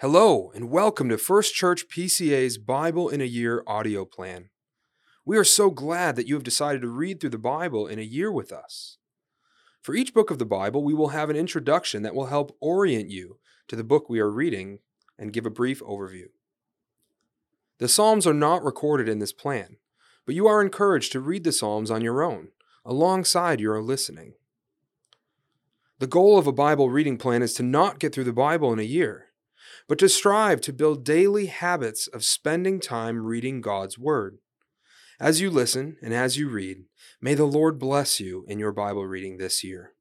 Hello, and welcome to First Church PCA's Bible in a Year audio plan. We are so glad that you have decided to read through the Bible in a year with us. For each book of the Bible, we will have an introduction that will help orient you to the book we are reading and give a brief overview. The Psalms are not recorded in this plan, but you are encouraged to read the Psalms on your own, alongside your listening. The goal of a Bible reading plan is to not get through the Bible in a year but to strive to build daily habits of spending time reading God's Word. As you listen and as you read, may the Lord bless you in your Bible reading this year.